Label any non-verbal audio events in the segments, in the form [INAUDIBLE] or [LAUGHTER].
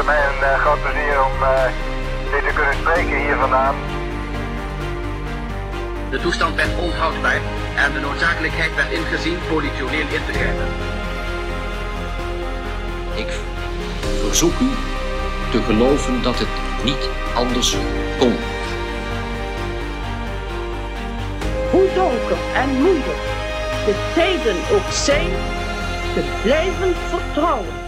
voor mij een uh, groot plezier om uh, dit te kunnen spreken hier vandaan. De toestand werd onhoudbaar en de noodzakelijkheid werd ingezien politioneel in te grijpen. Ik verzoek u te geloven dat het niet anders kon. Hoe donker en moeilijk de tijden ook zijn, te blijven vertrouwen.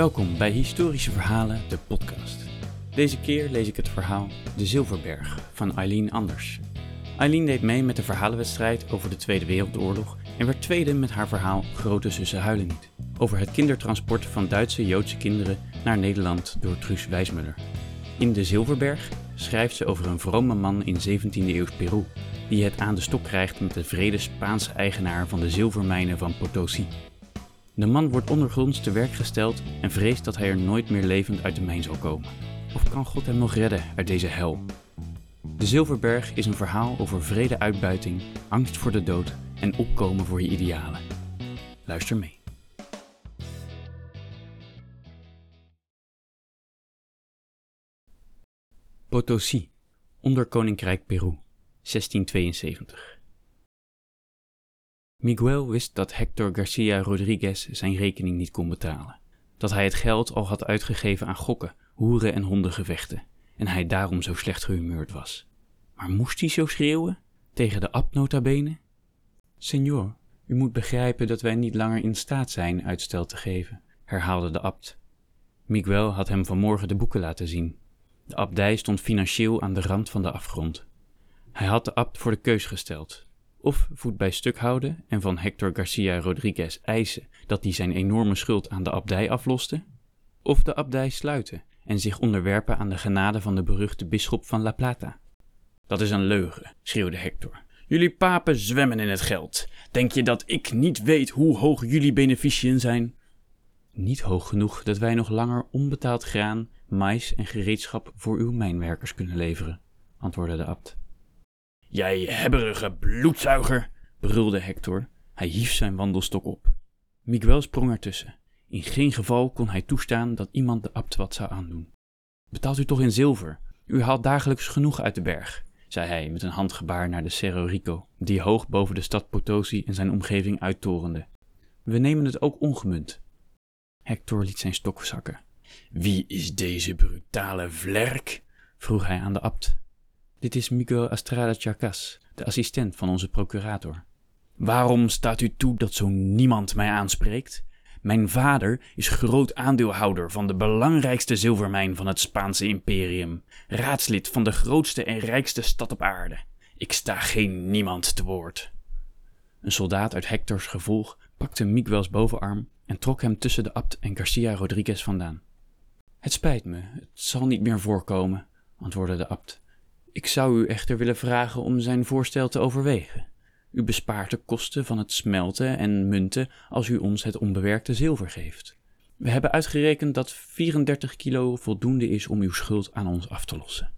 Welkom bij Historische Verhalen, de podcast. Deze keer lees ik het verhaal De Zilverberg van Eileen Anders. Eileen deed mee met de verhalenwedstrijd over de Tweede Wereldoorlog en werd tweede met haar verhaal Grote Zussen Huilen Niet. Over het kindertransport van Duitse Joodse kinderen naar Nederland door Truus Wijsmuller. In De Zilverberg schrijft ze over een vrome man in 17e eeuws Peru, die het aan de stok krijgt met de vrede Spaanse eigenaar van de zilvermijnen van Potosi. De man wordt ondergronds te werk gesteld en vreest dat hij er nooit meer levend uit de mijn zal komen. Of kan God hem nog redden uit deze hel? De Zilverberg is een verhaal over vrede uitbuiting, angst voor de dood en opkomen voor je idealen. Luister mee. Potosi, onder Koninkrijk Peru, 1672. Miguel wist dat Hector Garcia Rodriguez zijn rekening niet kon betalen. Dat hij het geld al had uitgegeven aan gokken, hoeren en hondengevechten en hij daarom zo slecht gehumeurd was. Maar moest hij zo schreeuwen? Tegen de abt nota bene? Senor, u moet begrijpen dat wij niet langer in staat zijn uitstel te geven, herhaalde de abt. Miguel had hem vanmorgen de boeken laten zien. De abdij stond financieel aan de rand van de afgrond. Hij had de abt voor de keus gesteld. Of voet bij stuk houden en van Hector Garcia Rodriguez eisen dat hij zijn enorme schuld aan de abdij afloste, of de abdij sluiten en zich onderwerpen aan de genade van de beruchte bisschop van La Plata. Dat is een leugen, schreeuwde Hector. Jullie papen zwemmen in het geld. Denk je dat ik niet weet hoe hoog jullie beneficiën zijn? Niet hoog genoeg dat wij nog langer onbetaald graan, mais en gereedschap voor uw mijnwerkers kunnen leveren, antwoordde de abt. Jij hebberige bloedzuiger, brulde Hector. Hij hief zijn wandelstok op. Miguel sprong ertussen. In geen geval kon hij toestaan dat iemand de abt wat zou aandoen. Betaalt u toch in zilver? U haalt dagelijks genoeg uit de berg, zei hij met een handgebaar naar de Cerro Rico, die hoog boven de stad Potosi en zijn omgeving uittorende. We nemen het ook ongemunt. Hector liet zijn stok zakken. Wie is deze brutale vlerk? vroeg hij aan de abt. Dit is Miguel Astrada Chacas, de assistent van onze procurator. Waarom staat u toe dat zo niemand mij aanspreekt? Mijn vader is groot aandeelhouder van de belangrijkste zilvermijn van het Spaanse imperium, raadslid van de grootste en rijkste stad op aarde. Ik sta geen niemand te woord. Een soldaat uit Hectors gevolg pakte Miguel's bovenarm en trok hem tussen de abt en Garcia Rodriguez vandaan. Het spijt me, het zal niet meer voorkomen, antwoordde de abt. Ik zou u echter willen vragen om zijn voorstel te overwegen. U bespaart de kosten van het smelten en munten als u ons het onbewerkte zilver geeft. We hebben uitgerekend dat 34 kilo voldoende is om uw schuld aan ons af te lossen.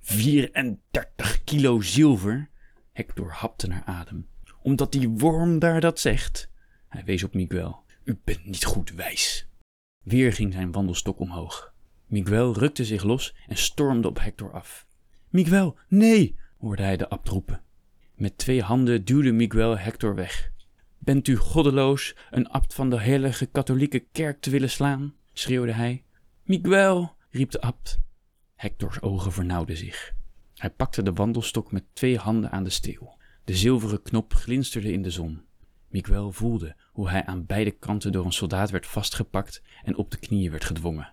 34 kilo zilver? Hector hapte naar adem. Omdat die worm daar dat zegt? Hij wees op Miguel. U bent niet goed wijs. Weer ging zijn wandelstok omhoog. Miguel rukte zich los en stormde op Hector af. Miguel, nee, hoorde hij de abt roepen. Met twee handen duwde Miguel Hector weg. Bent u goddeloos een abt van de heilige katholieke kerk te willen slaan? schreeuwde hij. Miguel, riep de abt. Hectors ogen vernauwden zich. Hij pakte de wandelstok met twee handen aan de steel. De zilveren knop glinsterde in de zon. Miguel voelde hoe hij aan beide kanten door een soldaat werd vastgepakt en op de knieën werd gedwongen.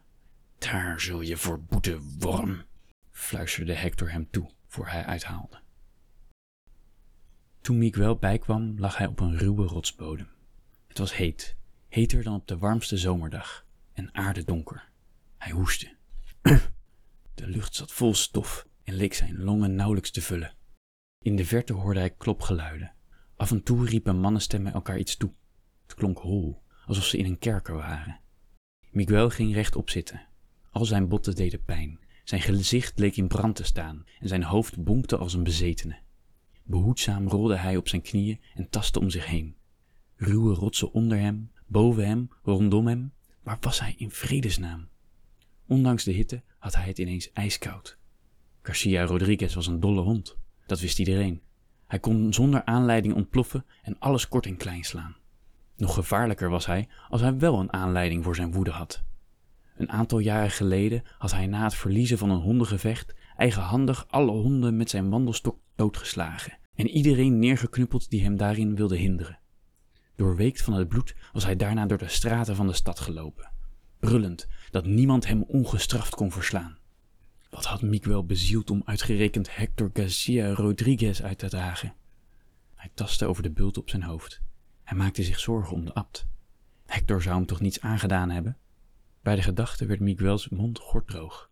Daar zul je voor boeten, worm, fluisterde Hector hem toe voor hij uithaalde. Toen Miguel bijkwam, lag hij op een ruwe rotsbodem. Het was heet, heter dan op de warmste zomerdag, en aardedonker. Hij hoestte. [CLEARS THROAT] De lucht zat vol stof en leek zijn longen nauwelijks te vullen. In de verte hoorde hij klopgeluiden. Af en toe riepen mannenstemmen elkaar iets toe. Het klonk hol, alsof ze in een kerker waren. Miguel ging rechtop zitten. Al zijn botten deden pijn Zijn gezicht leek in brand te staan en zijn hoofd bonkte als een bezetene. Behoedzaam rolde hij op zijn knieën en tastte om zich heen. Ruwe rotsen onder hem, boven hem, rondom hem. Waar was hij in vredesnaam? Ondanks de hitte had hij het ineens ijskoud. Garcia Rodriguez was een dolle hond, dat wist iedereen. Hij kon zonder aanleiding ontploffen en alles kort en klein slaan. Nog gevaarlijker was hij als hij wel een aanleiding voor zijn woede had. Een aantal jaren geleden had hij na het verliezen van een hondengevecht eigenhandig alle honden met zijn wandelstok doodgeslagen en iedereen neergeknuppeld die hem daarin wilde hinderen. Doorweekt van het bloed was hij daarna door de straten van de stad gelopen, brullend dat niemand hem ongestraft kon verslaan. Wat had Miguel bezield om uitgerekend Hector Garcia Rodriguez uit te dragen? Hij tastte over de bult op zijn hoofd. Hij maakte zich zorgen om de abt. Hector zou hem toch niets aangedaan hebben? Bij de gedachte werd Miguel's mond gorddroog.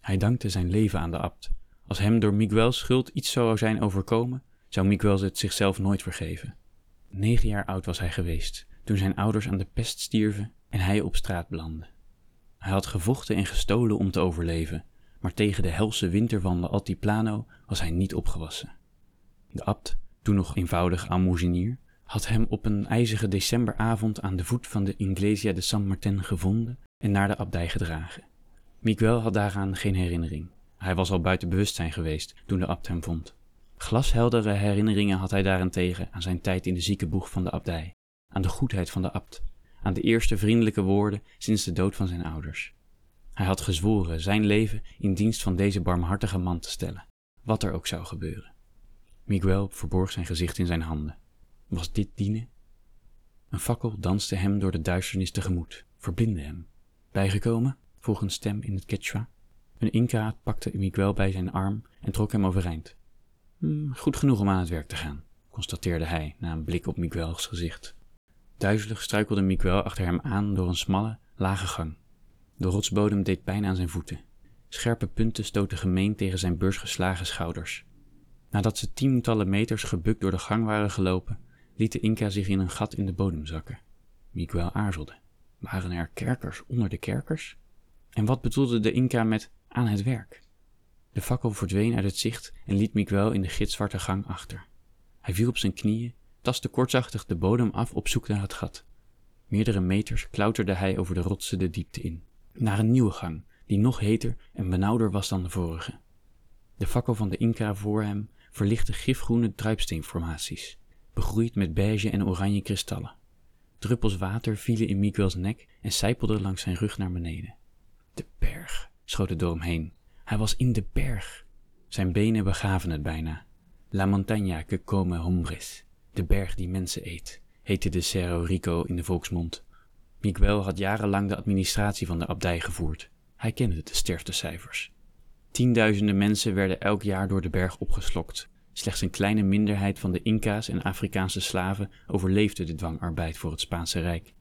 Hij dankte zijn leven aan de abt. Als hem door Miguel's schuld iets zou zijn overkomen, zou Miguel het zichzelf nooit vergeven. Negen jaar oud was hij geweest toen zijn ouders aan de pest stierven en hij op straat belandde. Hij had gevochten en gestolen om te overleven, maar tegen de helse winterwanden Altiplano was hij niet opgewassen. De abt, toen nog eenvoudig almozenier, had hem op een ijzige decemberavond aan de voet van de Iglesia de San Martin gevonden en naar de abdij gedragen. Miguel had daaraan geen herinnering. Hij was al buiten bewustzijn geweest toen de abt hem vond. Glasheldere herinneringen had hij daarentegen aan zijn tijd in de ziekenboeg van de abdij, aan de goedheid van de abt, aan de eerste vriendelijke woorden sinds de dood van zijn ouders. Hij had gezworen zijn leven in dienst van deze barmhartige man te stellen, wat er ook zou gebeuren. Miguel verborg zijn gezicht in zijn handen. Was dit dienen? Een fakkel danste hem door de duisternis tegemoet, verblindde hem. Bijgekomen? vroeg een stem in het Quechua. Een Inca pakte Miguel bij zijn arm en trok hem overeind. Hm, goed genoeg om aan het werk te gaan, constateerde hij na een blik op Miguel's gezicht. Duizelig struikelde Miguel achter hem aan door een smalle, lage gang. De rotsbodem deed pijn aan zijn voeten. Scherpe punten stoten gemeen tegen zijn beursgeslagen schouders. Nadat ze tientallen meters gebukt door de gang waren gelopen, liet de Inca zich in een gat in de bodem zakken. Miguel aarzelde. Waren er kerkers onder de kerkers? En wat bedoelde de Inca met aan het werk? De fakkel verdween uit het zicht en liet Miguel in de gitzwarte gang achter. Hij viel op zijn knieën, tastte kortzachtig de bodem af op zoek naar het gat. Meerdere meters klauterde hij over de rotsen de diepte in, naar een nieuwe gang, die nog heter en benauwder was dan de vorige. De fakkel van de Inca voor hem verlichtte gifgroene druipsteenformaties, begroeid met beige en oranje kristallen. Druppels water vielen in Miguel's nek en sijpelden langs zijn rug naar beneden. De berg, schoot het door heen. Hij was in de berg. Zijn benen begaven het bijna. La montaña que come hombres, de berg die mensen eet, heette de Cerro Rico in de volksmond. Miguel had jarenlang de administratie van de abdij gevoerd. Hij kende de sterftecijfers. Tienduizenden mensen werden elk jaar door de berg opgeslokt. Slechts een kleine minderheid van de Inca's en Afrikaanse slaven overleefde de dwangarbeid voor het Spaanse Rijk.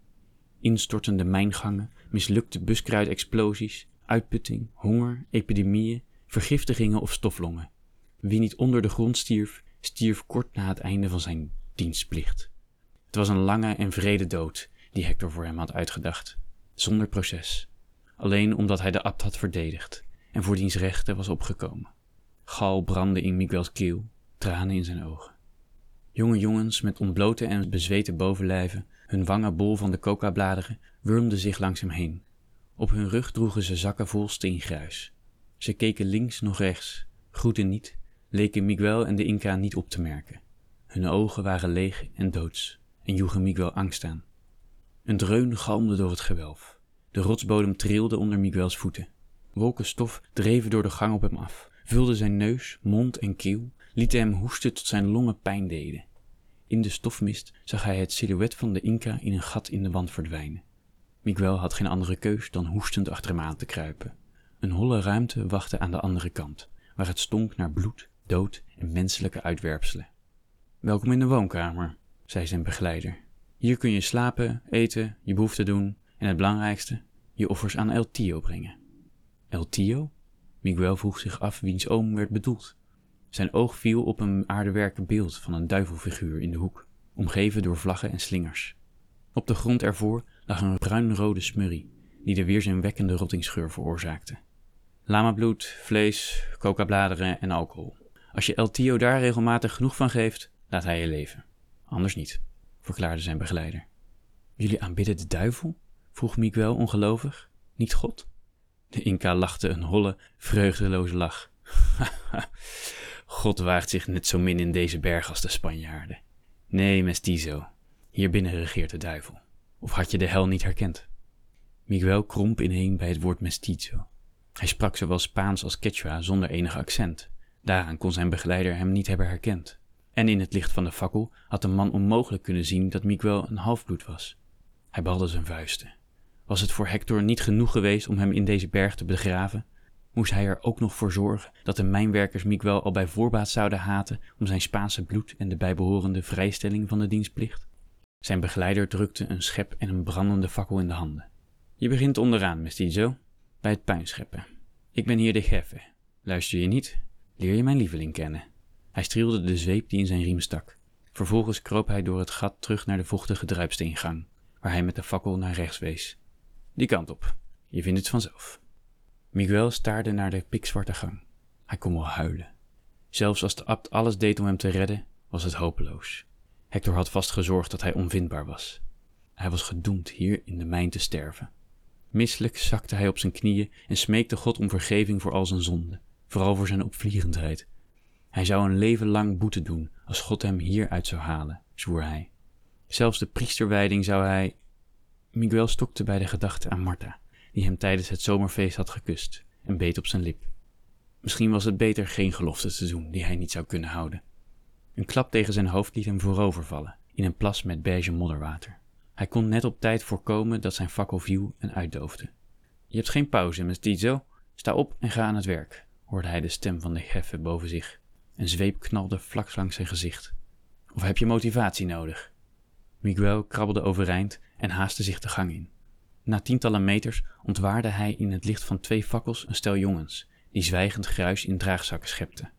Instortende mijngangen, mislukte buskruidexplosies, uitputting, honger, epidemieën, vergiftigingen of stoflongen. Wie niet onder de grond stierf, stierf kort na het einde van zijn dienstplicht. Het was een lange en vrede dood die Hector voor hem had uitgedacht, zonder proces, alleen omdat hij de abt had verdedigd en voor diens rechten was opgekomen. Gal brandde in Miguel's keel, tranen in zijn ogen. Jonge jongens met ontblote en bezweten bovenlijven, hun wangen bol van de coca-bladeren, wurmden zich langs hem heen. Op hun rug droegen ze zakken vol steengruis. Ze keken links nog rechts, groetten niet, leken Miguel en de Inca niet op te merken. Hun ogen waren leeg en doods en joegen Miguel angst aan. Een dreun galmde door het gewelf. De rotsbodem trilde onder Miguel's voeten. Wolken stof dreven door de gang op hem af, vulden zijn neus, mond en keel, lieten hem hoesten tot zijn longen pijn deden. In de stofmist zag hij het silhouet van de Inca in een gat in de wand verdwijnen. Miguel had geen andere keus dan hoestend achter hem aan te kruipen. Een holle ruimte wachtte aan de andere kant, waar het stonk naar bloed, dood en menselijke uitwerpselen. Welkom in de woonkamer, zei zijn begeleider. Hier kun je slapen, eten, je behoeften doen en het belangrijkste, je offers aan El Tio brengen. El Tio? Miguel vroeg zich af wiens oom werd bedoeld. Zijn oog viel op een aardewerken beeld van een duivelfiguur in de hoek, omgeven door vlaggen en slingers. Op de grond ervoor lag een bruinrode smurrie, die de weerzinwekkende rottingsgeur veroorzaakte. Lamabloed, vlees, coca-bladeren en alcohol. Als je El Tio daar regelmatig genoeg van geeft, laat hij je leven. Anders niet, verklaarde zijn begeleider. Jullie aanbidden de duivel? vroeg Miguel ongelovig. Niet God? De Inca lachte een holle, vreugdeloze lach. [LAUGHS] God waagt zich net zo min in deze berg als de Spanjaarden. Nee, mestizo, hier binnen regeert de duivel. Of had je de hel niet herkend? Miguel kromp ineen bij het woord mestizo. Hij sprak zowel Spaans als Quechua zonder enig accent. Daaraan kon zijn begeleider hem niet hebben herkend. En in het licht van de fakkel had de man onmogelijk kunnen zien dat Miguel een halfbloed was. Hij balde zijn vuisten. Was het voor Hector niet genoeg geweest om hem in deze berg te begraven? Moest hij er ook nog voor zorgen dat de mijnwerkers Miguel al bij voorbaat zouden haten om zijn Spaanse bloed en de bijbehorende vrijstelling van de dienstplicht? Zijn begeleider drukte een schep en een brandende fakkel in de handen. Je begint onderaan, mestizo, bij het puinscheppen. Ik ben hier de gefe. Luister je niet, leer je mijn lieveling kennen. Hij streelde de zweep die in zijn riem stak. Vervolgens kroop hij door het gat terug naar de vochtige druipsteengang, waar hij met de fakkel naar rechts wees. Die kant op. Je vindt het vanzelf. Miguel staarde naar de pikzwarte gang. Hij kon wel huilen. Zelfs als de abt alles deed om hem te redden, was het hopeloos. Hector had vast gezorgd dat hij onvindbaar was. Hij was gedoemd hier in de mijn te sterven. Misselijk zakte hij op zijn knieën en smeekte God om vergeving voor al zijn zonden, vooral voor zijn opvliegendheid. Hij zou een leven lang boete doen als God hem hieruit zou halen, zwoer hij. Zelfs de priesterwijding zou hij. Miguel stokte bij de gedachte aan Martha, die hem tijdens het zomerfeest had gekust, en beet op zijn lip. Misschien was het beter geen gelofte te doen die hij niet zou kunnen houden. Een klap tegen zijn hoofd liet hem voorovervallen, in een plas met beige modderwater. Hij kon net op tijd voorkomen dat zijn fakkel viel en uitdoofde. Je hebt geen pauze, mestizo. Sta op en ga aan het werk, hoorde hij de stem van de heffe boven zich. Een zweep knalde vlak langs zijn gezicht. Of heb je motivatie nodig? Miguel krabbelde overeind en haastte zich de gang in. Na tientallen meters ontwaarde hij in het licht van twee fakkels een stel jongens, die zwijgend gruis in draagzakken schepten.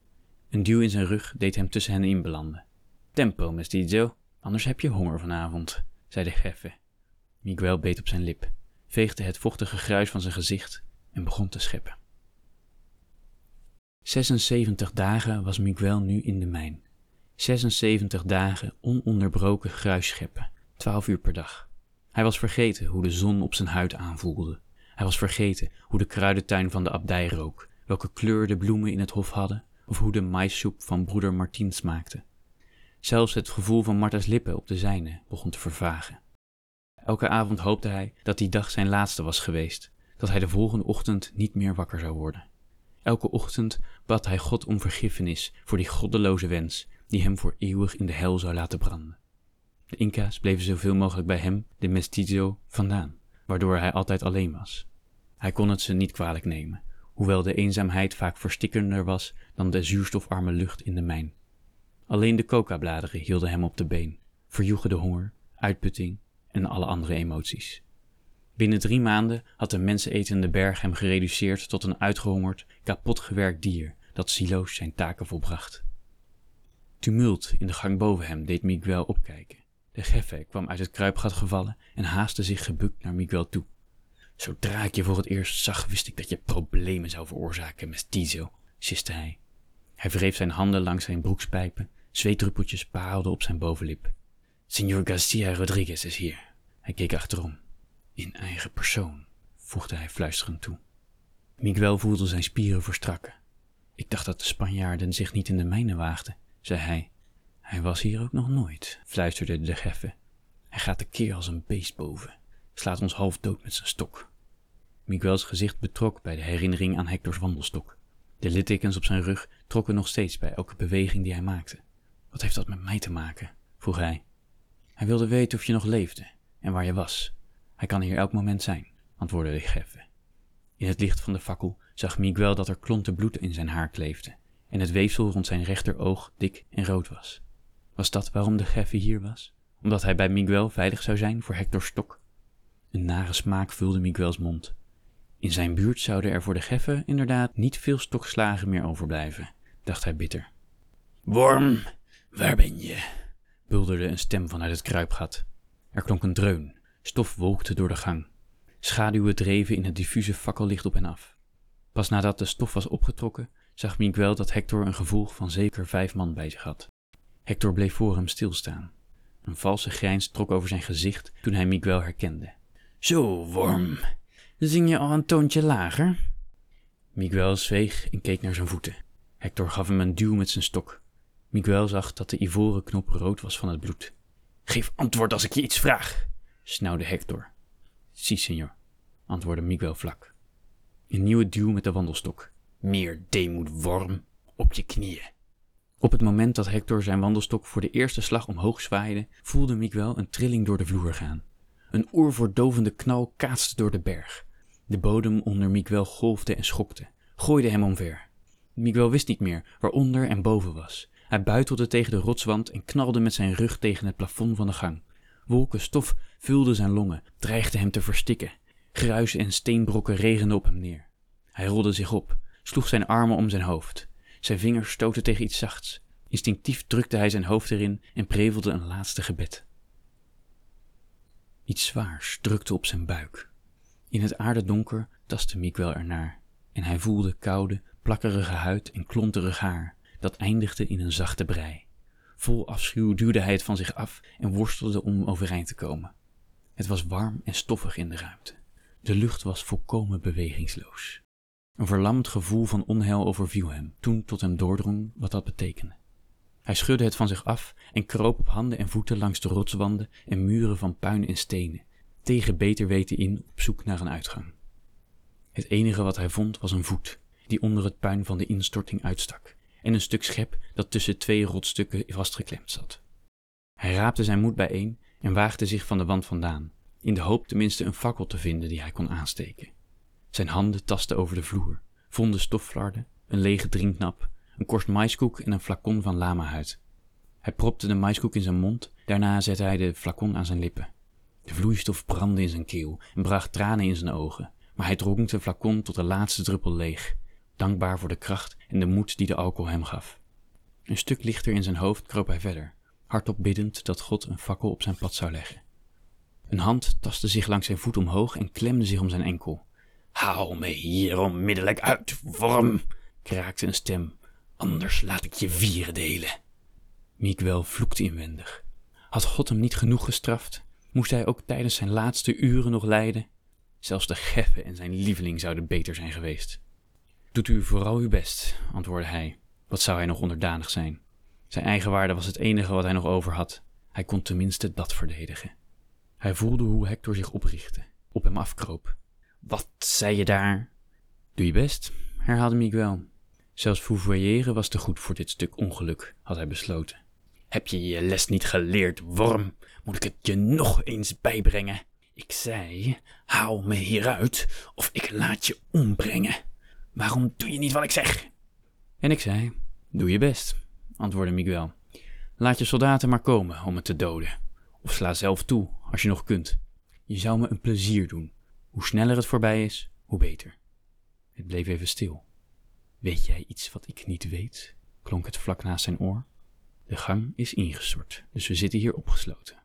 Een duw in zijn rug deed hem tussen hen in belanden. Tempo, mestizo, anders heb je honger vanavond zei de geffe. Miguel beet op zijn lip, veegde het vochtige gruis van zijn gezicht en begon te scheppen. 76 dagen was Miguel nu in de mijn. 76 dagen ononderbroken gruis scheppen, 12 uur per dag. Hij was vergeten hoe de zon op zijn huid aanvoelde. Hij was vergeten hoe de kruidentuin van de abdij rook, welke kleur de bloemen in het hof hadden, of hoe de maissoep van broeder Martin smaakte. Zelfs het gevoel van Martha's lippen op de zijne begon te vervagen. Elke avond hoopte hij dat die dag zijn laatste was geweest, dat hij de volgende ochtend niet meer wakker zou worden. Elke ochtend bad hij God om vergiffenis voor die goddeloze wens die hem voor eeuwig in de hel zou laten branden. De Inca's bleven zoveel mogelijk bij hem, de mestizo, vandaan, waardoor hij altijd alleen was. Hij kon het ze niet kwalijk nemen, hoewel de eenzaamheid vaak verstikkender was dan de zuurstofarme lucht in de mijn. Alleen de coca-bladeren hielden hem op de been, verjoegen de honger, uitputting en alle andere emoties. Binnen drie maanden had de mensenetende berg hem gereduceerd tot een uitgehongerd, kapotgewerkt dier dat siloos zijn taken volbracht. Tumult in de gang boven hem deed Miguel opkijken. De geffe kwam uit het kruipgat gevallen en haastte zich gebukt naar Miguel toe. Zodra ik je voor het eerst zag, wist ik dat je problemen zou veroorzaken, mestizo, siste hij. Hij wreef zijn handen langs zijn broekspijpen Zweetdruppeltjes parelden op zijn bovenlip. Signor Garcia Rodriguez is hier. Hij keek achterom. In eigen persoon, voegde hij fluisterend toe. Miguel voelde zijn spieren verstrakken. Ik dacht dat de Spanjaarden zich niet in de mijnen waagden, zei hij. Hij was hier ook nog nooit, fluisterde de geffe. Hij gaat de keer als een beest boven, slaat ons half dood met zijn stok. Miguels gezicht betrok bij de herinnering aan Hectors wandelstok. De littekens op zijn rug trokken nog steeds bij elke beweging die hij maakte. Wat heeft dat met mij te maken? vroeg hij. Hij wilde weten of je nog leefde en waar je was. Hij kan hier elk moment zijn, antwoordde de geffe. In het licht van de fakkel zag Miguel dat er klonten bloed in zijn haar kleefden en het weefsel rond zijn rechteroog dik en rood was. Was dat waarom de geffe hier was? Omdat hij bij Miguel veilig zou zijn voor Hector's stok? Een nare smaak vulde Miguels mond. In zijn buurt zouden er voor de geffe inderdaad niet veel stokslagen meer overblijven, dacht hij bitter. Worm, Waar ben je? bulderde een stem vanuit het kruipgat. Er klonk een dreun, stof wolkte door de gang. Schaduwen dreven in het diffuse fakkellicht op en af. Pas nadat de stof was opgetrokken, zag Miguel dat Hector een gevolg van zeker vijf man bij zich had. Hector bleef voor hem stilstaan. Een valse grijns trok over zijn gezicht toen hij Miguel herkende. Zo, worm, zing je al een toontje lager? Miguel zweeg en keek naar zijn voeten. Hector gaf hem een duw met zijn stok. Miguel zag dat de ivoren knop rood was van het bloed. Geef antwoord als ik je iets vraag, snauwde Hector. Si, senor, antwoordde Miguel vlak. Een nieuwe duw met de wandelstok. Meer deemoed, worm, op je knieën. Op het moment dat Hector zijn wandelstok voor de eerste slag omhoog zwaaide, voelde Miguel een trilling door de vloer gaan. Een oorverdovende knal kaatste door de berg. De bodem onder Miguel golfde en schokte, gooide hem omver. Miguel wist niet meer waar onder en boven was. Hij buitelde tegen de rotswand en knalde met zijn rug tegen het plafond van de gang. Wolken stof vulden zijn longen, dreigden hem te verstikken. Gruis en steenbrokken regenden op hem neer. Hij rolde zich op, sloeg zijn armen om zijn hoofd. Zijn vingers stoten tegen iets zachts. Instinctief drukte hij zijn hoofd erin en prevelde een laatste gebed. Iets zwaars drukte op zijn buik. In het aardedonker tastte Miguel ernaar en hij voelde koude, plakkerige huid en klonterig haar dat eindigde in een zachte brei. Vol afschuw duwde hij het van zich af en worstelde om overeind te komen. Het was warm en stoffig in de ruimte. De lucht was volkomen bewegingsloos. Een verlamd gevoel van onheil overviel hem, toen tot hem doordrong wat dat betekende. Hij schudde het van zich af en kroop op handen en voeten langs de rotswanden en muren van puin en stenen, tegen beter weten in op zoek naar een uitgang. Het enige wat hij vond was een voet, die onder het puin van de instorting uitstak, en een stuk schep dat tussen twee rotstukken vastgeklemd zat. Hij raapte zijn moed bijeen en waagde zich van de wand vandaan, in de hoop tenminste een fakkel te vinden die hij kon aansteken. Zijn handen tasten over de vloer, vonden stoflarden, een lege drinknap, een korst maiskoek en een flacon van lamahuid. Hij propte de maiskoek in zijn mond, daarna zette hij de flacon aan zijn lippen. De vloeistof brandde in zijn keel en bracht tranen in zijn ogen, maar hij dronk de flacon tot de laatste druppel leeg, dankbaar voor de kracht en de moed die de alcohol hem gaf. Een stuk lichter in zijn hoofd kroop hij verder, hardop biddend dat God een fakkel op zijn pad zou leggen. Een hand tastte zich langs zijn voet omhoog en klemde zich om zijn enkel. Haal me hier onmiddellijk uit, worm, kraakte een stem, anders laat ik je vieren delen. Miguel vloekte inwendig. Had God hem niet genoeg gestraft? Moest hij ook tijdens zijn laatste uren nog lijden? Zelfs de geffen en zijn lieveling zouden beter zijn geweest. Doet u vooral uw best, antwoordde hij. Wat zou hij nog onderdanig zijn? Zijn eigenwaarde was het enige wat hij nog over had. Hij kon tenminste dat verdedigen. Hij voelde hoe Hector zich oprichtte, op hem afkroop. Wat zei je daar? Doe je best, herhaalde Miguel. Zelfs Fouvoyeren was te goed voor dit stuk ongeluk, had hij besloten. Heb je je les niet geleerd, worm? Moet ik het je nog eens bijbrengen? Ik zei, haal me hieruit, of ik laat je ombrengen. Waarom doe je niet wat ik zeg? En ik zei, doe je best, antwoordde Miguel. Laat je soldaten maar komen om me te doden. Of sla zelf toe, als je nog kunt. Je zou me een plezier doen. Hoe sneller het voorbij is, hoe beter. Het bleef even stil. Weet jij iets wat ik niet weet? klonk het vlak naast zijn oor. De gang is ingestort, dus we zitten hier opgesloten.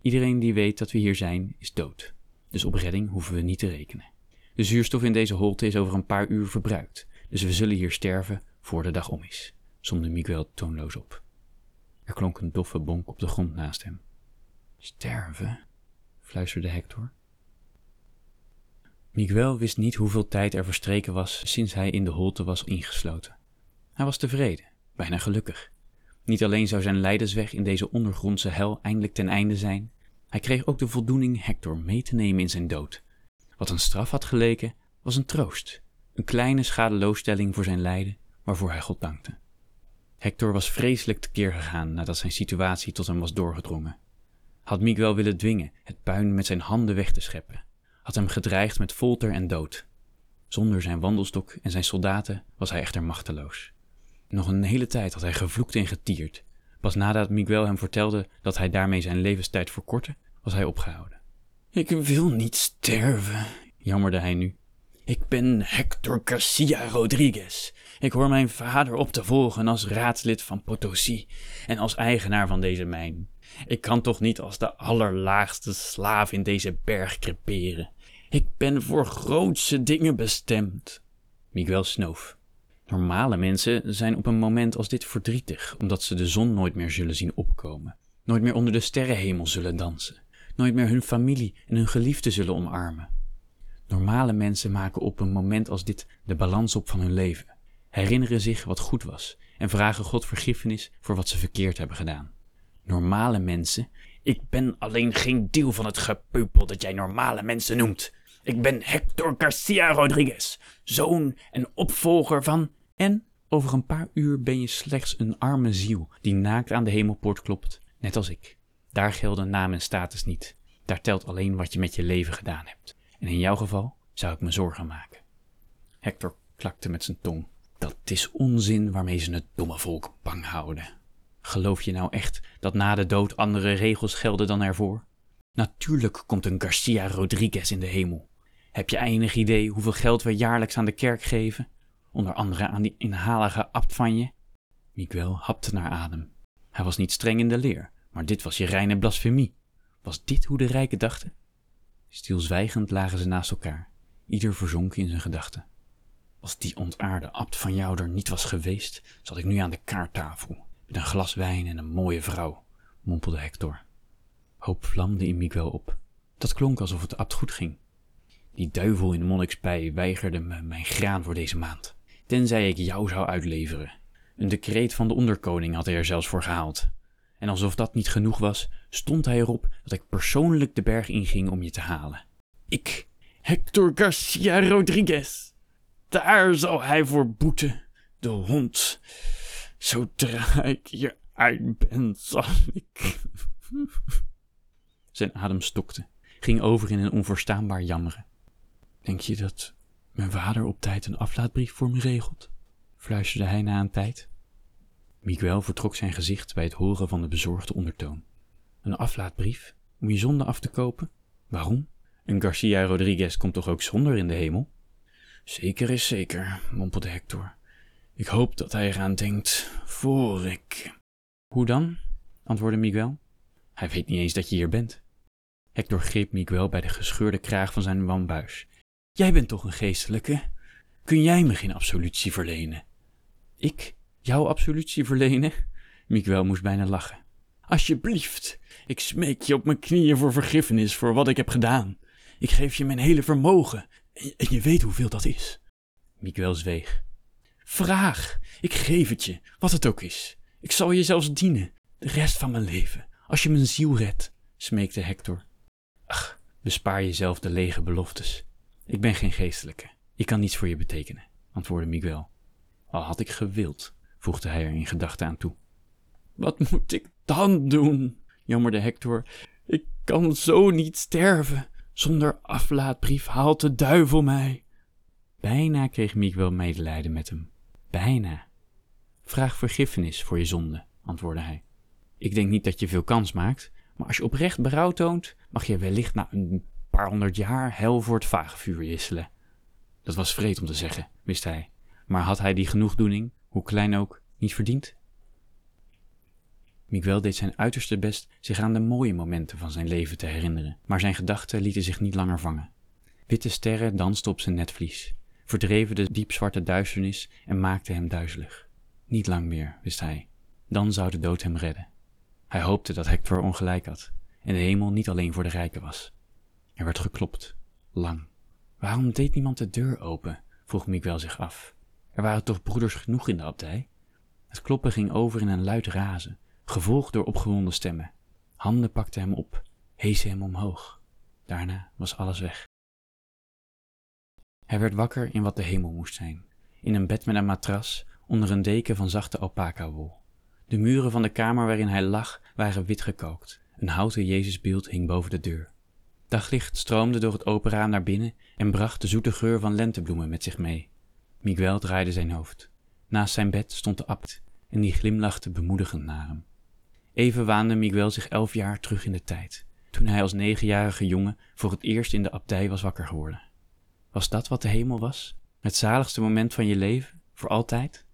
Iedereen die weet dat we hier zijn, is dood. Dus op redding hoeven we niet te rekenen. De zuurstof in deze holte is over een paar uur verbruikt, dus we zullen hier sterven voor de dag om is, somde Miguel toonloos op. Er klonk een doffe bonk op de grond naast hem. Sterven? fluisterde Hector. Miguel wist niet hoeveel tijd er verstreken was sinds hij in de holte was ingesloten. Hij was tevreden, bijna gelukkig. Niet alleen zou zijn lijdensweg in deze ondergrondse hel eindelijk ten einde zijn, hij kreeg ook de voldoening Hector mee te nemen in zijn dood. Wat een straf had geleken, was een troost, een kleine schadeloosstelling voor zijn lijden, waarvoor hij God dankte. Hector was vreselijk tekeer gegaan nadat zijn situatie tot hem was doorgedrongen. Had Miguel willen dwingen het puin met zijn handen weg te scheppen, had hem gedreigd met folter en dood. Zonder zijn wandelstok en zijn soldaten was hij echter machteloos. Nog een hele tijd had hij gevloekt en getierd. Pas nadat Miguel hem vertelde dat hij daarmee zijn levenstijd verkortte, was hij opgehouden. Ik wil niet sterven, jammerde hij nu. Ik ben Hector Garcia Rodriguez. Ik hoor mijn vader op te volgen als raadslid van Potosi en als eigenaar van deze mijn. Ik kan toch niet als de allerlaagste slaaf in deze berg creperen. Ik ben voor grootse dingen bestemd. Miguel snoof. Normale mensen zijn op een moment als dit verdrietig, omdat ze de zon nooit meer zullen zien opkomen, nooit meer onder de sterrenhemel zullen dansen, nooit meer hun familie en hun geliefden zullen omarmen. Normale mensen maken op een moment als dit de balans op van hun leven, herinneren zich wat goed was en vragen God vergiffenis voor wat ze verkeerd hebben gedaan. Normale mensen. Ik ben alleen geen deel van het gepeupel dat jij normale mensen noemt. Ik ben Hector Garcia Rodriguez, zoon en opvolger van. En over een paar uur ben je slechts een arme ziel die naakt aan de hemelpoort klopt, net als ik. Daar gelden naam en status niet. Daar telt alleen wat je met je leven gedaan hebt. En in jouw geval zou ik me zorgen maken. Hector klakte met zijn tong. Dat is onzin waarmee ze het domme volk bang houden. Geloof je nou echt dat na de dood andere regels gelden dan ervoor? Natuurlijk komt een Garcia Rodriguez in de hemel. Heb je enig idee hoeveel geld we jaarlijks aan de kerk geven? Onder andere aan die inhalige abt van je? Miguel hapte naar adem. Hij was niet streng in de leer, maar dit was je reine blasfemie. Was dit hoe de rijken dachten? Stilzwijgend lagen ze naast elkaar, ieder verzonken in zijn gedachten. Als die ontaarde abt van jou er niet was geweest, zat ik nu aan de kaarttafel, met een glas wijn en een mooie vrouw, mompelde Hector. Hoop vlamde in Miguel op. Dat klonk alsof het abt goed ging. Die duivel in de monnikspij weigerde me mijn graan voor deze maand, tenzij ik jou zou uitleveren. Een decreet van de onderkoning had hij er zelfs voor gehaald. En alsof dat niet genoeg was, stond hij erop dat ik persoonlijk de berg inging om je te halen. Ik, Hector Garcia Rodriguez. Daar zal hij voor boeten, de hond. Zodra ik hier uit ben, zal ik. [LAUGHS] Zijn adem stokte, ging over in een onverstaanbaar jammeren. Denk je dat mijn vader op tijd een aflaatbrief voor me regelt? fluisterde hij na een tijd. Miguel vertrok zijn gezicht bij het horen van de bezorgde ondertoon. Een aflaatbrief? Om je zonde af te kopen? Waarom? Een Garcia Rodriguez komt toch ook zonder in de hemel? Zeker is zeker, mompelde Hector. Ik hoop dat hij eraan denkt voor ik. Hoe dan? antwoordde Miguel. Hij weet niet eens dat je hier bent. Hector greep Miguel bij de gescheurde kraag van zijn wambuis. Jij bent toch een geestelijke? Kun jij me geen absolutie verlenen? Ik? Jouw absolutie verlenen? Miguel moest bijna lachen. Alsjeblieft, ik smeek je op mijn knieën voor vergiffenis voor wat ik heb gedaan. Ik geef je mijn hele vermogen en je weet hoeveel dat is. Miguel zweeg. Vraag, ik geef het je, wat het ook is. Ik zal je zelfs dienen, de rest van mijn leven, als je mijn ziel redt, smeekte Hector. Ach, bespaar jezelf de lege beloftes. Ik ben geen geestelijke. Ik kan niets voor je betekenen, antwoordde Miguel. Al had ik gewild, voegde hij er in gedachten aan toe. Wat moet ik dan doen? jammerde Hector. Ik kan zo niet sterven. Zonder aflaatbrief haalt de duivel mij. Bijna kreeg Miguel medelijden met hem. Bijna. Vraag vergiffenis voor je zonde, antwoordde hij. Ik denk niet dat je veel kans maakt, maar als je oprecht berouw toont, mag je wellicht na een paar honderd jaar hel voor het vagevuur wisselen. Dat was vreed om te zeggen, wist hij, maar had hij die genoegdoening, hoe klein ook, niet verdiend? Miguel deed zijn uiterste best zich aan de mooie momenten van zijn leven te herinneren, maar zijn gedachten lieten zich niet langer vangen. Witte sterren dansten op zijn netvlies, verdreven de diepzwarte duisternis en maakten hem duizelig. Niet lang meer, wist hij. Dan zou de dood hem redden. Hij hoopte dat Hector ongelijk had en de hemel niet alleen voor de rijken was. Er werd geklopt, lang. Waarom deed niemand de deur open? vroeg Miguel zich af. Er waren toch broeders genoeg in de abdij? Het kloppen ging over in een luid razen, gevolgd door opgewonden stemmen. Handen pakten hem op, hezen hem omhoog. Daarna was alles weg. Hij werd wakker in wat de hemel moest zijn, in een bed met een matras onder een deken van zachte alpaca-wol. De muren van de kamer waarin hij lag waren wit gekookt. Een houten Jezusbeeld hing boven de deur. Daglicht stroomde door het open raam naar binnen en bracht de zoete geur van lentebloemen met zich mee. Miguel draaide zijn hoofd. Naast zijn bed stond de abt en die glimlachte bemoedigend naar hem. Even waande Miguel zich elf jaar terug in de tijd, toen hij als negenjarige jongen voor het eerst in de abdij was wakker geworden. Was dat wat de hemel was? Het zaligste moment van je leven, voor altijd?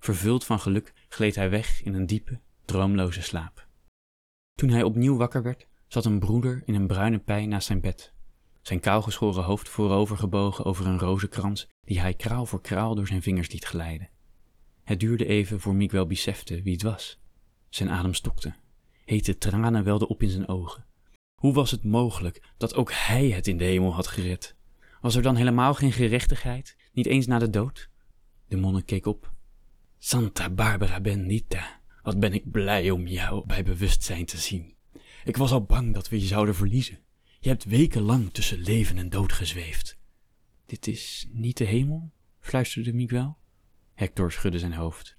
Vervuld van geluk gleed hij weg in een diepe, droomloze slaap. Toen hij opnieuw wakker werd, zat een broeder in een bruine pij naast zijn bed. zijn kaalgeschoren hoofd voorover gebogen over een rozenkrans die hij kraal voor kraal door zijn vingers liet glijden. Het duurde even voor Miguel besefte wie het was. Zijn adem stokte. Hete tranen welden op in zijn ogen. Hoe was het mogelijk dat ook hij het in de hemel had gered? Was er dan helemaal geen gerechtigheid, niet eens na de dood? De monnik keek op. Santa Barbara Bendita, wat ben ik blij om jou bij bewustzijn te zien. Ik was al bang dat we je zouden verliezen. Je hebt wekenlang tussen leven en dood gezweefd. Dit is niet de hemel? fluisterde Miguel. Hector schudde zijn hoofd.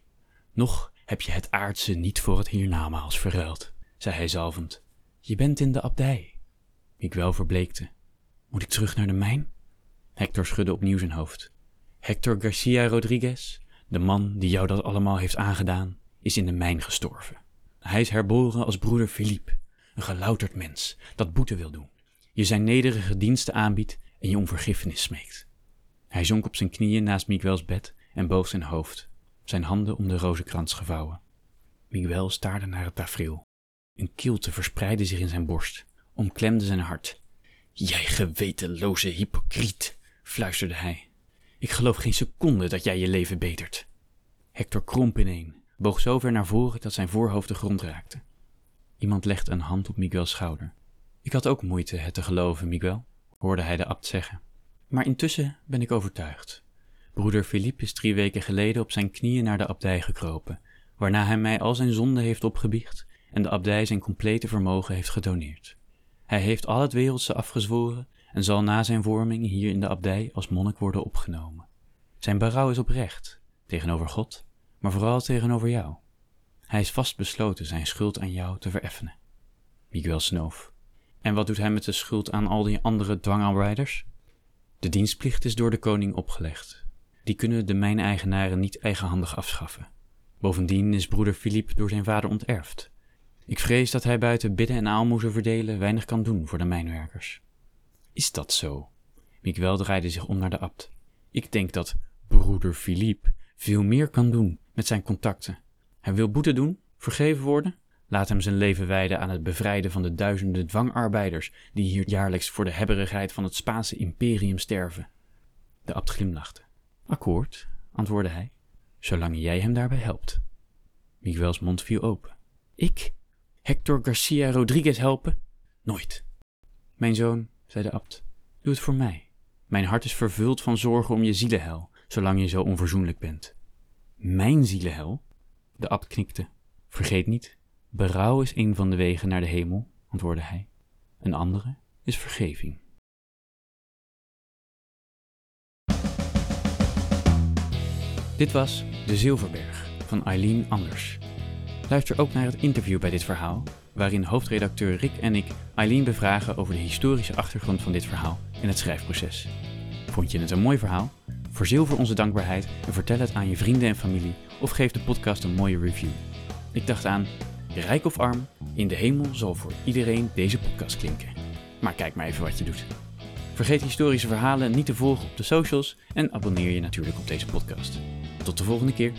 Nog heb je het aardse niet voor het hiernamaals verruild, zei hij zalvend. Je bent in de abdij. Miguel verbleekte. Moet ik terug naar de mijn? Hector schudde opnieuw zijn hoofd. Hector Garcia Rodriguez, de man die jou dat allemaal heeft aangedaan, is in de mijn gestorven. Hij is herboren als broeder Philippe, een gelouterd mens dat boete wil doen, je zijn nederige diensten aanbiedt en je om vergiffenis smeekt. Hij zonk op zijn knieën naast Miguel's bed en boog zijn hoofd, zijn handen om de rozenkrans gevouwen. Miguel staarde naar het tafereel. Een kilte verspreidde zich in zijn borst, omklemde zijn hart. Jij gewetenloze hypocriet, fluisterde hij. Ik geloof geen seconde dat jij je leven betert. Hector kromp ineen, boog zo ver naar voren dat zijn voorhoofd de grond raakte. Iemand legde een hand op Miguel's schouder. Ik had ook moeite het te geloven, Miguel, hoorde hij de abt zeggen. Maar intussen ben ik overtuigd. Broeder Philippe is drie weken geleden op zijn knieën naar de abdij gekropen, waarna hij mij al zijn zonden heeft opgebiecht en de abdij zijn complete vermogen heeft gedoneerd. Hij heeft al het wereldse afgezworen en zal na zijn vorming hier in de abdij als monnik worden opgenomen. Zijn berouw is oprecht, tegenover God, maar vooral tegenover jou. Hij is vastbesloten zijn schuld aan jou te vereffenen. Miguel snoof. En wat doet hij met de schuld aan al die andere dwangarbeiders? De dienstplicht is door de koning opgelegd. Die kunnen de mijneigenaren niet eigenhandig afschaffen. Bovendien is broeder Philippe door zijn vader onterfd. Ik vrees dat hij buiten bidden en aalmoezen verdelen weinig kan doen voor de mijnwerkers. Is dat zo? Miguel draaide zich om naar de abt. Ik denk dat broeder Philippe veel meer kan doen met zijn contacten. Hij wil boete doen, vergeven worden. Laat hem zijn leven wijden aan het bevrijden van de duizenden dwangarbeiders die hier jaarlijks voor de hebberigheid van het Spaanse imperium sterven. De abt glimlachte. Akkoord, antwoordde hij, zolang jij hem daarbij helpt. Miguel's mond viel open. Ik? Hector Garcia Rodriguez helpen? Nooit. Mijn zoon, zei de abt, doe het voor mij. Mijn hart is vervuld van zorgen om je zielenhel, zolang je zo onverzoenlijk bent. Mijn zielenhel? De abt knikte. Vergeet niet, berouw is een van de wegen naar de hemel, antwoordde hij. Een andere is vergeving. Dit was De Zilverberg van Eileen Anders. Luister ook naar het interview bij dit verhaal, waarin hoofdredacteur Rick en ik Eileen bevragen over de historische achtergrond van dit verhaal en het schrijfproces. Vond je het een mooi verhaal? Verzilver onze dankbaarheid en vertel het aan je vrienden en familie of geef de podcast een mooie review. Ik dacht aan, rijk of arm, in de hemel zal voor iedereen deze podcast klinken. Maar kijk maar even wat je doet. Vergeet historische verhalen niet te volgen op de socials en abonneer je natuurlijk op deze podcast. Tot de volgende keer.